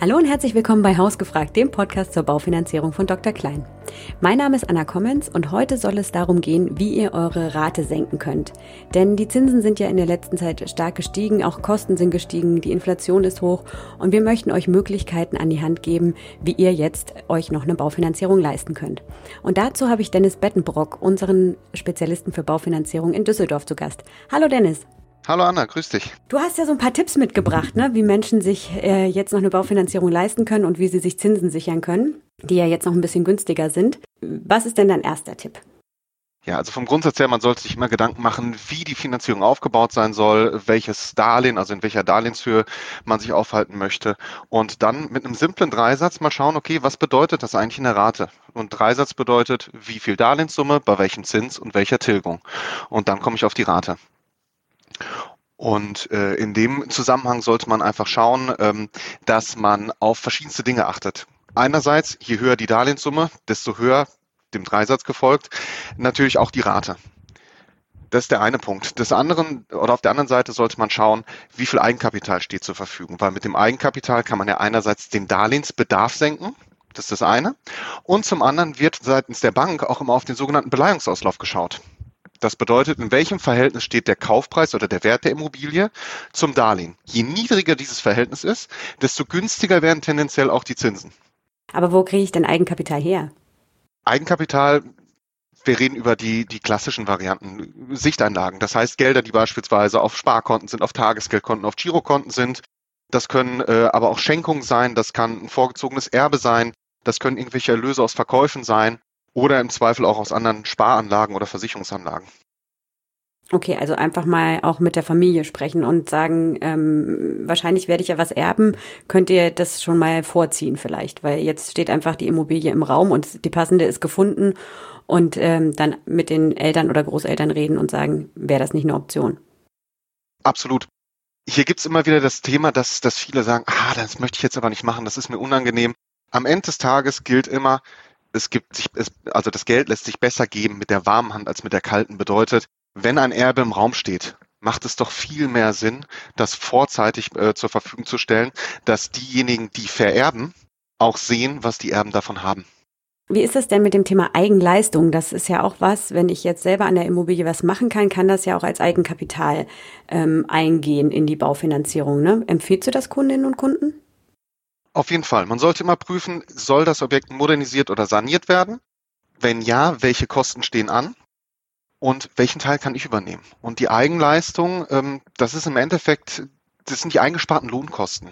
Hallo und herzlich willkommen bei Hausgefragt, dem Podcast zur Baufinanzierung von Dr. Klein. Mein Name ist Anna Kommens und heute soll es darum gehen, wie ihr eure Rate senken könnt. Denn die Zinsen sind ja in der letzten Zeit stark gestiegen, auch Kosten sind gestiegen, die Inflation ist hoch und wir möchten euch Möglichkeiten an die Hand geben, wie ihr jetzt euch noch eine Baufinanzierung leisten könnt. Und dazu habe ich Dennis Bettenbrock, unseren Spezialisten für Baufinanzierung in Düsseldorf zu Gast. Hallo Dennis. Hallo Anna, grüß dich. Du hast ja so ein paar Tipps mitgebracht, ne? wie Menschen sich äh, jetzt noch eine Baufinanzierung leisten können und wie sie sich Zinsen sichern können, die ja jetzt noch ein bisschen günstiger sind. Was ist denn dein erster Tipp? Ja, also vom Grundsatz her, man sollte sich immer Gedanken machen, wie die Finanzierung aufgebaut sein soll, welches Darlehen, also in welcher Darlehenshöhe man sich aufhalten möchte. Und dann mit einem simplen Dreisatz mal schauen, okay, was bedeutet das eigentlich in der Rate? Und Dreisatz bedeutet, wie viel Darlehenssumme, bei welchem Zins und welcher Tilgung. Und dann komme ich auf die Rate. Und äh, in dem Zusammenhang sollte man einfach schauen, ähm, dass man auf verschiedenste Dinge achtet. Einerseits, je höher die Darlehenssumme, desto höher, dem Dreisatz gefolgt, natürlich auch die Rate. Das ist der eine Punkt. Des anderen, oder auf der anderen Seite sollte man schauen, wie viel Eigenkapital steht zur Verfügung. Weil mit dem Eigenkapital kann man ja einerseits den Darlehensbedarf senken. Das ist das eine. Und zum anderen wird seitens der Bank auch immer auf den sogenannten Beleihungsauslauf geschaut. Das bedeutet, in welchem Verhältnis steht der Kaufpreis oder der Wert der Immobilie zum Darlehen. Je niedriger dieses Verhältnis ist, desto günstiger werden tendenziell auch die Zinsen. Aber wo kriege ich denn Eigenkapital her? Eigenkapital, wir reden über die, die klassischen Varianten, Sichteinlagen. Das heißt Gelder, die beispielsweise auf Sparkonten sind, auf Tagesgeldkonten, auf Girokonten sind. Das können äh, aber auch Schenkungen sein, das kann ein vorgezogenes Erbe sein, das können irgendwelche Erlöse aus Verkäufen sein. Oder im Zweifel auch aus anderen Sparanlagen oder Versicherungsanlagen. Okay, also einfach mal auch mit der Familie sprechen und sagen, ähm, wahrscheinlich werde ich ja was erben, könnt ihr das schon mal vorziehen vielleicht, weil jetzt steht einfach die Immobilie im Raum und die passende ist gefunden und ähm, dann mit den Eltern oder Großeltern reden und sagen, wäre das nicht eine Option? Absolut. Hier gibt's immer wieder das Thema, dass, dass viele sagen, ah, das möchte ich jetzt aber nicht machen, das ist mir unangenehm. Am Ende des Tages gilt immer, es gibt sich, es, also das Geld lässt sich besser geben mit der warmen Hand als mit der kalten. Bedeutet, wenn ein Erbe im Raum steht, macht es doch viel mehr Sinn, das vorzeitig äh, zur Verfügung zu stellen, dass diejenigen, die vererben, auch sehen, was die Erben davon haben. Wie ist das denn mit dem Thema Eigenleistung? Das ist ja auch was, wenn ich jetzt selber an der Immobilie was machen kann, kann das ja auch als Eigenkapital ähm, eingehen in die Baufinanzierung. Ne? Empfiehlst du das Kundinnen und Kunden? Auf jeden Fall. Man sollte immer prüfen, soll das Objekt modernisiert oder saniert werden? Wenn ja, welche Kosten stehen an? Und welchen Teil kann ich übernehmen? Und die Eigenleistung, ähm, das ist im Endeffekt, das sind die eingesparten Lohnkosten.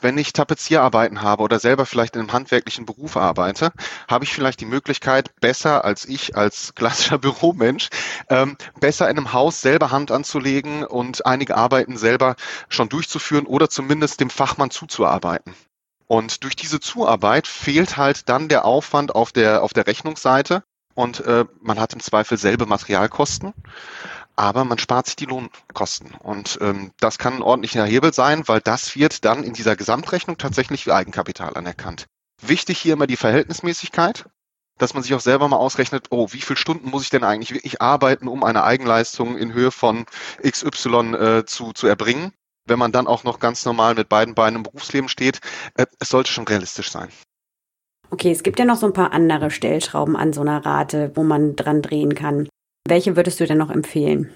Wenn ich Tapezierarbeiten habe oder selber vielleicht in einem handwerklichen Beruf arbeite, habe ich vielleicht die Möglichkeit, besser als ich als klassischer Büromensch, ähm, besser in einem Haus selber Hand anzulegen und einige Arbeiten selber schon durchzuführen oder zumindest dem Fachmann zuzuarbeiten. Und durch diese Zuarbeit fehlt halt dann der Aufwand auf der, auf der Rechnungsseite und äh, man hat im Zweifel selbe Materialkosten, aber man spart sich die Lohnkosten. Und ähm, das kann ein ordentlicher Hebel sein, weil das wird dann in dieser Gesamtrechnung tatsächlich wie Eigenkapital anerkannt. Wichtig hier immer die Verhältnismäßigkeit, dass man sich auch selber mal ausrechnet, oh, wie viele Stunden muss ich denn eigentlich wirklich arbeiten, um eine Eigenleistung in Höhe von XY äh, zu, zu erbringen wenn man dann auch noch ganz normal mit beiden Beinen im Berufsleben steht, äh, es sollte schon realistisch sein. Okay, es gibt ja noch so ein paar andere Stellschrauben an so einer Rate, wo man dran drehen kann. Welche würdest du denn noch empfehlen?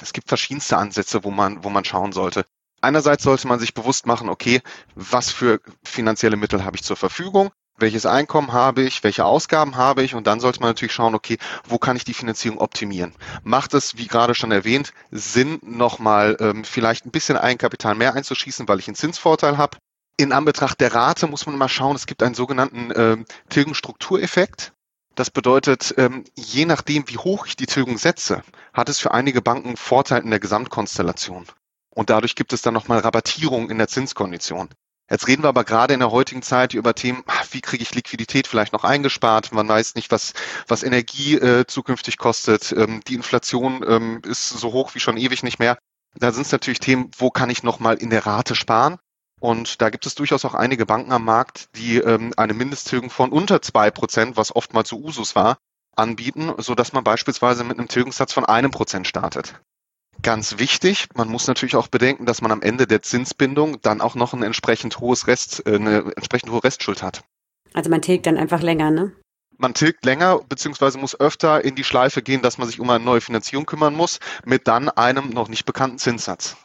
Es gibt verschiedenste Ansätze, wo man, wo man schauen sollte. Einerseits sollte man sich bewusst machen, okay, was für finanzielle Mittel habe ich zur Verfügung? Welches Einkommen habe ich, welche Ausgaben habe ich und dann sollte man natürlich schauen, okay, wo kann ich die Finanzierung optimieren? Macht es, wie gerade schon erwähnt, Sinn, nochmal ähm, vielleicht ein bisschen Eigenkapital mehr einzuschießen, weil ich einen Zinsvorteil habe? In Anbetracht der Rate muss man mal schauen, es gibt einen sogenannten ähm, Tilgungsstruktureffekt. Das bedeutet, ähm, je nachdem, wie hoch ich die Tilgung setze, hat es für einige Banken Vorteil in der Gesamtkonstellation. Und dadurch gibt es dann nochmal Rabattierung in der Zinskondition. Jetzt reden wir aber gerade in der heutigen Zeit über Themen, wie kriege ich Liquidität vielleicht noch eingespart? Man weiß nicht, was, was Energie äh, zukünftig kostet. Ähm, die Inflation ähm, ist so hoch wie schon ewig nicht mehr. Da sind es natürlich Themen, wo kann ich nochmal in der Rate sparen? Und da gibt es durchaus auch einige Banken am Markt, die ähm, eine Mindesttilgung von unter zwei Prozent, was oftmals so Usus war, anbieten, so dass man beispielsweise mit einem Tilgungssatz von einem Prozent startet. Ganz wichtig, man muss natürlich auch bedenken, dass man am Ende der Zinsbindung dann auch noch ein entsprechend hohes Rest, äh, eine entsprechend hohe Restschuld hat. Also man tilgt dann einfach länger, ne? Man tilgt länger beziehungsweise muss öfter in die Schleife gehen, dass man sich um eine neue Finanzierung kümmern muss, mit dann einem noch nicht bekannten Zinssatz.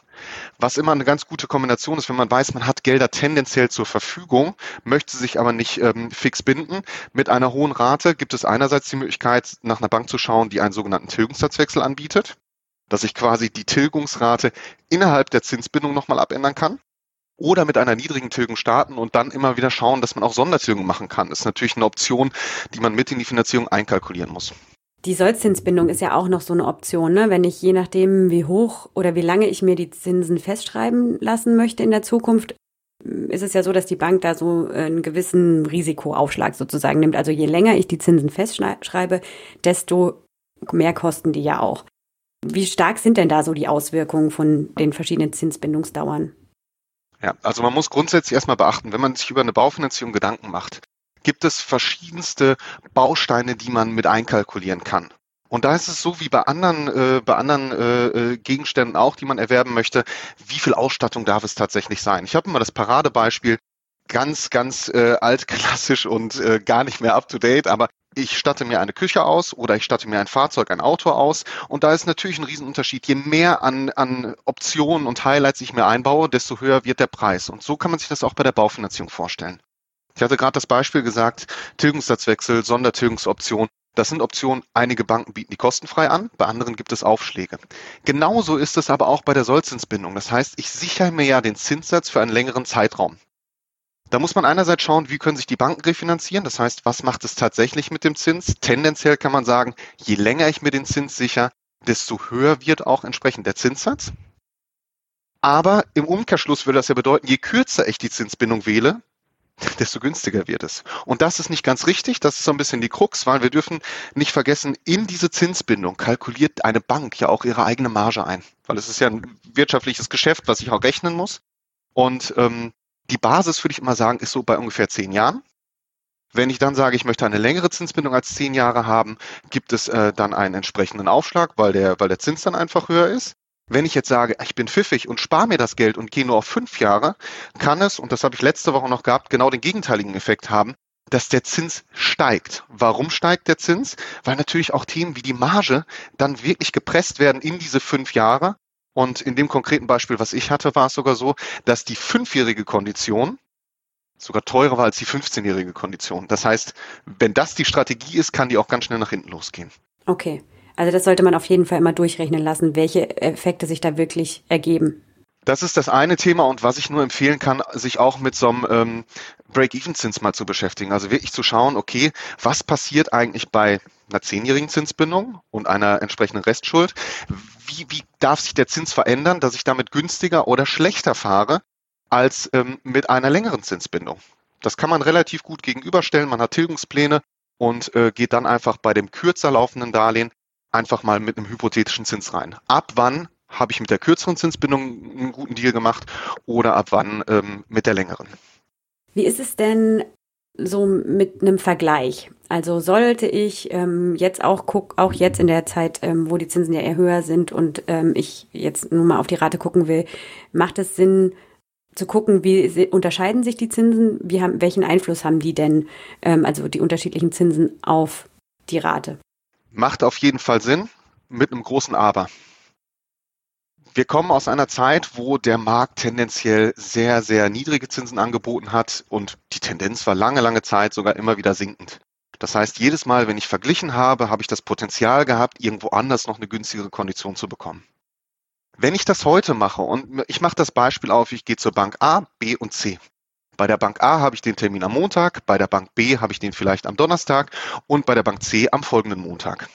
Was immer eine ganz gute Kombination ist, wenn man weiß, man hat Gelder tendenziell zur Verfügung, möchte sich aber nicht ähm, fix binden. Mit einer hohen Rate gibt es einerseits die Möglichkeit, nach einer Bank zu schauen, die einen sogenannten Tilgungssatzwechsel anbietet, dass ich quasi die Tilgungsrate innerhalb der Zinsbindung nochmal abändern kann. Oder mit einer niedrigen Tilgung starten und dann immer wieder schauen, dass man auch Sondertilgung machen kann. Das ist natürlich eine Option, die man mit in die Finanzierung einkalkulieren muss. Die Sollzinsbindung ist ja auch noch so eine Option, ne? Wenn ich je nachdem, wie hoch oder wie lange ich mir die Zinsen festschreiben lassen möchte in der Zukunft, ist es ja so, dass die Bank da so einen gewissen Risikoaufschlag sozusagen nimmt. Also je länger ich die Zinsen festschreibe, desto mehr kosten die ja auch. Wie stark sind denn da so die Auswirkungen von den verschiedenen Zinsbindungsdauern? Ja, also man muss grundsätzlich erstmal beachten, wenn man sich über eine Baufinanzierung Gedanken macht, gibt es verschiedenste Bausteine, die man mit einkalkulieren kann. Und da ist es so wie bei anderen, äh, bei anderen äh, äh, Gegenständen auch, die man erwerben möchte, wie viel Ausstattung darf es tatsächlich sein? Ich habe immer das Paradebeispiel, ganz, ganz äh, altklassisch und äh, gar nicht mehr up-to-date, aber ich statte mir eine Küche aus oder ich statte mir ein Fahrzeug, ein Auto aus. Und da ist natürlich ein Riesenunterschied. Je mehr an, an Optionen und Highlights ich mir einbaue, desto höher wird der Preis. Und so kann man sich das auch bei der Baufinanzierung vorstellen. Ich hatte gerade das Beispiel gesagt, Tilgungssatzwechsel, Sondertilgungsoption. Das sind Optionen, einige Banken bieten die kostenfrei an, bei anderen gibt es Aufschläge. Genauso ist es aber auch bei der Sollzinsbindung. Das heißt, ich sichere mir ja den Zinssatz für einen längeren Zeitraum. Da muss man einerseits schauen, wie können sich die Banken refinanzieren. Das heißt, was macht es tatsächlich mit dem Zins? Tendenziell kann man sagen, je länger ich mir den Zins sichere, desto höher wird auch entsprechend der Zinssatz. Aber im Umkehrschluss würde das ja bedeuten, je kürzer ich die Zinsbindung wähle, desto günstiger wird es. Und das ist nicht ganz richtig. Das ist so ein bisschen die Krux, weil wir dürfen nicht vergessen, in diese Zinsbindung kalkuliert eine Bank ja auch ihre eigene Marge ein. Weil es ist ja ein wirtschaftliches Geschäft, was ich auch rechnen muss. Und ähm, die Basis, würde ich immer sagen, ist so bei ungefähr zehn Jahren. Wenn ich dann sage, ich möchte eine längere Zinsbindung als zehn Jahre haben, gibt es äh, dann einen entsprechenden Aufschlag, weil der, weil der Zins dann einfach höher ist. Wenn ich jetzt sage, ich bin pfiffig und spare mir das Geld und gehe nur auf fünf Jahre, kann es, und das habe ich letzte Woche noch gehabt, genau den gegenteiligen Effekt haben, dass der Zins steigt. Warum steigt der Zins? Weil natürlich auch Themen wie die Marge dann wirklich gepresst werden in diese fünf Jahre und in dem konkreten Beispiel, was ich hatte, war es sogar so, dass die fünfjährige Kondition sogar teurer war als die 15-jährige Kondition. Das heißt, wenn das die Strategie ist, kann die auch ganz schnell nach hinten losgehen. Okay. Also das sollte man auf jeden Fall immer durchrechnen lassen, welche Effekte sich da wirklich ergeben. Das ist das eine Thema und was ich nur empfehlen kann, sich auch mit so einem ähm, Break-Even-Zins mal zu beschäftigen. Also wirklich zu schauen, okay, was passiert eigentlich bei einer zehnjährigen Zinsbindung und einer entsprechenden Restschuld? Wie, wie darf sich der Zins verändern, dass ich damit günstiger oder schlechter fahre als ähm, mit einer längeren Zinsbindung? Das kann man relativ gut gegenüberstellen. Man hat Tilgungspläne und äh, geht dann einfach bei dem kürzer laufenden Darlehen einfach mal mit einem hypothetischen Zins rein. Ab wann habe ich mit der kürzeren Zinsbindung einen guten Deal gemacht oder ab wann ähm, mit der längeren? Wie ist es denn so mit einem Vergleich? Also sollte ich ähm, jetzt auch guck, auch jetzt in der Zeit, ähm, wo die Zinsen ja eher höher sind und ähm, ich jetzt nur mal auf die Rate gucken will, macht es Sinn zu gucken, wie unterscheiden sich die Zinsen? Wie haben, welchen Einfluss haben die denn, ähm, also die unterschiedlichen Zinsen auf die Rate? Macht auf jeden Fall Sinn mit einem großen Aber. Wir kommen aus einer Zeit, wo der Markt tendenziell sehr, sehr niedrige Zinsen angeboten hat und die Tendenz war lange, lange Zeit sogar immer wieder sinkend. Das heißt, jedes Mal, wenn ich verglichen habe, habe ich das Potenzial gehabt, irgendwo anders noch eine günstigere Kondition zu bekommen. Wenn ich das heute mache und ich mache das Beispiel auf, ich gehe zur Bank A, B und C. Bei der Bank A habe ich den Termin am Montag, bei der Bank B habe ich den vielleicht am Donnerstag und bei der Bank C am folgenden Montag.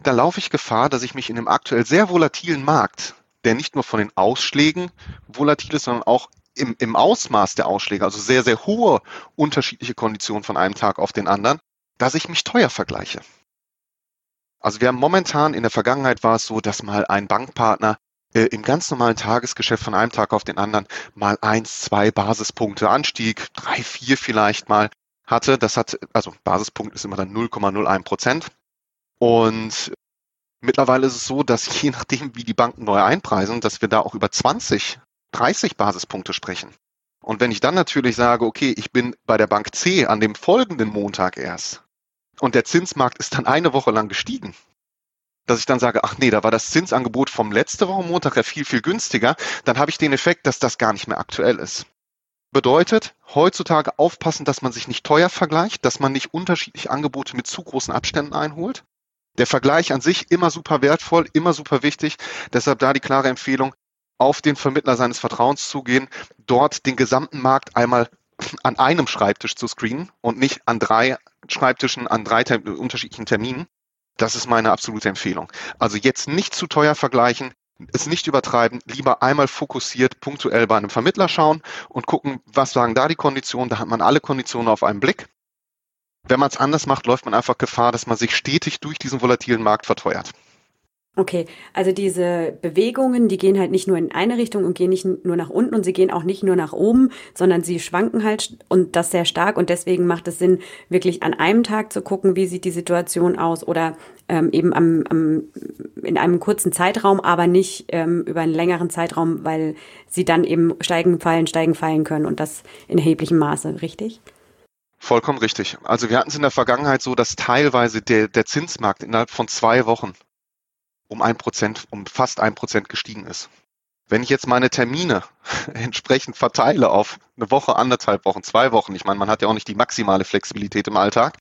Da laufe ich Gefahr, dass ich mich in einem aktuell sehr volatilen Markt der nicht nur von den Ausschlägen volatil ist, sondern auch im, im Ausmaß der Ausschläge, also sehr, sehr hohe unterschiedliche Konditionen von einem Tag auf den anderen, dass ich mich teuer vergleiche. Also wir haben momentan, in der Vergangenheit war es so, dass mal ein Bankpartner äh, im ganz normalen Tagesgeschäft von einem Tag auf den anderen mal eins, zwei Basispunkte Anstieg, drei, vier vielleicht mal hatte. Das hat, also Basispunkt ist immer dann 0,01 Prozent. Und Mittlerweile ist es so, dass je nachdem, wie die Banken neu einpreisen, dass wir da auch über 20, 30 Basispunkte sprechen. Und wenn ich dann natürlich sage, okay, ich bin bei der Bank C an dem folgenden Montag erst und der Zinsmarkt ist dann eine Woche lang gestiegen, dass ich dann sage, ach nee, da war das Zinsangebot vom letzte Woche Montag ja viel, viel günstiger, dann habe ich den Effekt, dass das gar nicht mehr aktuell ist. Bedeutet, heutzutage aufpassen, dass man sich nicht teuer vergleicht, dass man nicht unterschiedliche Angebote mit zu großen Abständen einholt. Der Vergleich an sich immer super wertvoll, immer super wichtig. Deshalb da die klare Empfehlung, auf den Vermittler seines Vertrauens zugehen, dort den gesamten Markt einmal an einem Schreibtisch zu screenen und nicht an drei Schreibtischen, an drei unterschiedlichen Terminen. Das ist meine absolute Empfehlung. Also jetzt nicht zu teuer vergleichen, es nicht übertreiben, lieber einmal fokussiert punktuell bei einem Vermittler schauen und gucken, was sagen da die Konditionen. Da hat man alle Konditionen auf einen Blick. Wenn man es anders macht, läuft man einfach Gefahr, dass man sich stetig durch diesen volatilen Markt verteuert. Okay, also diese Bewegungen, die gehen halt nicht nur in eine Richtung und gehen nicht nur nach unten und sie gehen auch nicht nur nach oben, sondern sie schwanken halt und das sehr stark und deswegen macht es Sinn, wirklich an einem Tag zu gucken, wie sieht die Situation aus oder ähm, eben am, am, in einem kurzen Zeitraum, aber nicht ähm, über einen längeren Zeitraum, weil sie dann eben steigen, fallen, steigen, fallen können und das in erheblichem Maße, richtig? Vollkommen richtig. Also wir hatten es in der Vergangenheit so, dass teilweise der, der Zinsmarkt innerhalb von zwei Wochen um ein Prozent, um fast ein Prozent gestiegen ist. Wenn ich jetzt meine Termine entsprechend verteile auf eine Woche, anderthalb Wochen, zwei Wochen, ich meine, man hat ja auch nicht die maximale Flexibilität im Alltag,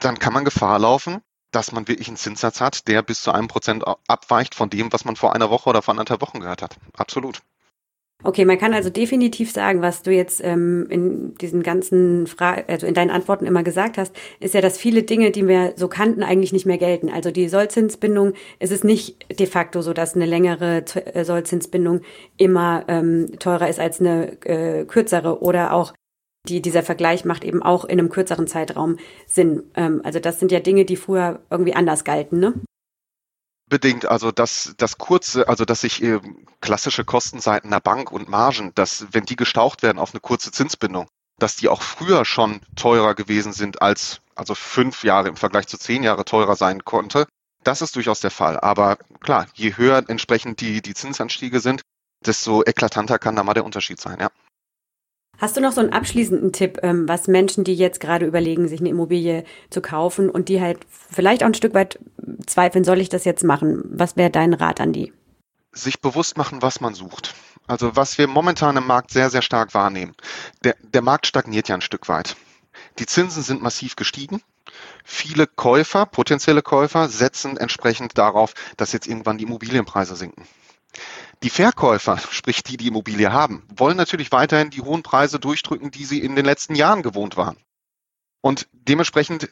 dann kann man Gefahr laufen, dass man wirklich einen Zinssatz hat, der bis zu einem Prozent abweicht von dem, was man vor einer Woche oder vor anderthalb Wochen gehört hat. Absolut. Okay, man kann also definitiv sagen, was du jetzt ähm, in diesen ganzen Fragen, also in deinen Antworten immer gesagt hast, ist ja, dass viele Dinge, die wir so kannten, eigentlich nicht mehr gelten. Also die Sollzinsbindung ist es nicht de facto so, dass eine längere äh, Sollzinsbindung immer ähm, teurer ist als eine äh, kürzere oder auch die, dieser Vergleich macht eben auch in einem kürzeren Zeitraum Sinn. Ähm, also das sind ja Dinge, die früher irgendwie anders galten, ne? Bedingt, also das, das kurze, also dass sich äh, klassische Kostenseiten der Bank und Margen, dass wenn die gestaucht werden auf eine kurze Zinsbindung, dass die auch früher schon teurer gewesen sind als, also fünf Jahre im Vergleich zu zehn Jahre teurer sein konnte. Das ist durchaus der Fall. Aber klar, je höher entsprechend die, die Zinsanstiege sind, desto eklatanter kann da mal der Unterschied sein, ja. Hast du noch so einen abschließenden Tipp, ähm, was Menschen, die jetzt gerade überlegen, sich eine Immobilie zu kaufen und die halt vielleicht auch ein Stück weit zweifeln, soll ich das jetzt machen? Was wäre dein Rat an die? Sich bewusst machen, was man sucht. Also was wir momentan im Markt sehr, sehr stark wahrnehmen. Der, der Markt stagniert ja ein Stück weit. Die Zinsen sind massiv gestiegen. Viele Käufer, potenzielle Käufer, setzen entsprechend darauf, dass jetzt irgendwann die Immobilienpreise sinken. Die Verkäufer, sprich die, die Immobilie haben, wollen natürlich weiterhin die hohen Preise durchdrücken, die sie in den letzten Jahren gewohnt waren. Und dementsprechend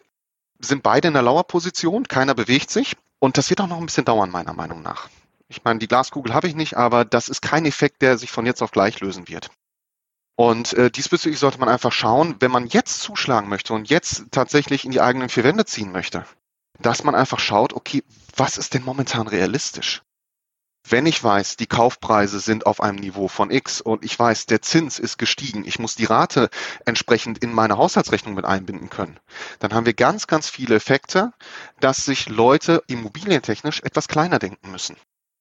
sind beide in der Lauerposition, keiner bewegt sich. Und das wird auch noch ein bisschen dauern, meiner Meinung nach. Ich meine, die Glaskugel habe ich nicht, aber das ist kein Effekt, der sich von jetzt auf gleich lösen wird. Und äh, diesbezüglich sollte man einfach schauen, wenn man jetzt zuschlagen möchte und jetzt tatsächlich in die eigenen vier Wände ziehen möchte, dass man einfach schaut, okay, was ist denn momentan realistisch? Wenn ich weiß, die Kaufpreise sind auf einem Niveau von X und ich weiß, der Zins ist gestiegen, ich muss die Rate entsprechend in meine Haushaltsrechnung mit einbinden können, dann haben wir ganz, ganz viele Effekte, dass sich Leute immobilientechnisch etwas kleiner denken müssen.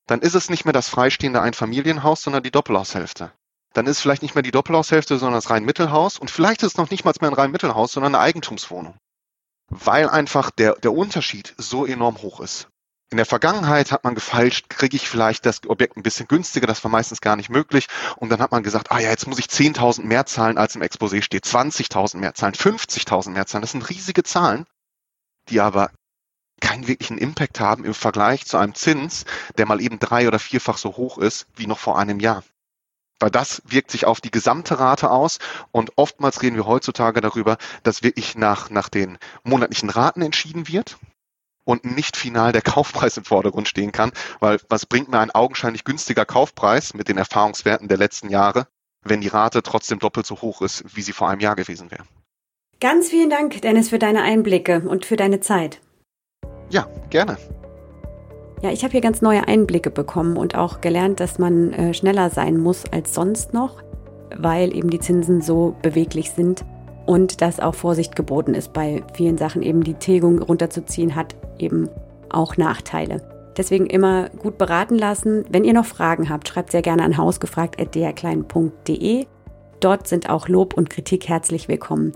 Dann ist es nicht mehr das freistehende Einfamilienhaus, sondern die Doppelhaushälfte. Dann ist es vielleicht nicht mehr die Doppelhaushälfte, sondern das Rheinmittelhaus und vielleicht ist es noch nicht mal mehr ein Rheinmittelhaus, sondern eine Eigentumswohnung. Weil einfach der, der Unterschied so enorm hoch ist. In der Vergangenheit hat man gefeilscht, kriege ich vielleicht das Objekt ein bisschen günstiger, das war meistens gar nicht möglich. Und dann hat man gesagt, ah ja, jetzt muss ich 10.000 mehr zahlen, als im Exposé steht, 20.000 mehr zahlen, 50.000 mehr zahlen. Das sind riesige Zahlen, die aber keinen wirklichen Impact haben im Vergleich zu einem Zins, der mal eben drei- oder vierfach so hoch ist wie noch vor einem Jahr. Weil das wirkt sich auf die gesamte Rate aus und oftmals reden wir heutzutage darüber, dass wirklich nach, nach den monatlichen Raten entschieden wird und nicht final der Kaufpreis im Vordergrund stehen kann, weil was bringt mir ein augenscheinlich günstiger Kaufpreis mit den Erfahrungswerten der letzten Jahre, wenn die Rate trotzdem doppelt so hoch ist, wie sie vor einem Jahr gewesen wäre. Ganz vielen Dank, Dennis, für deine Einblicke und für deine Zeit. Ja, gerne. Ja, ich habe hier ganz neue Einblicke bekommen und auch gelernt, dass man äh, schneller sein muss als sonst noch, weil eben die Zinsen so beweglich sind und dass auch Vorsicht geboten ist bei vielen Sachen. Eben die Tilgung runterzuziehen hat eben auch Nachteile. Deswegen immer gut beraten lassen. Wenn ihr noch Fragen habt, schreibt sehr gerne an hausgefragt.drklein.de. Dort sind auch Lob und Kritik herzlich willkommen.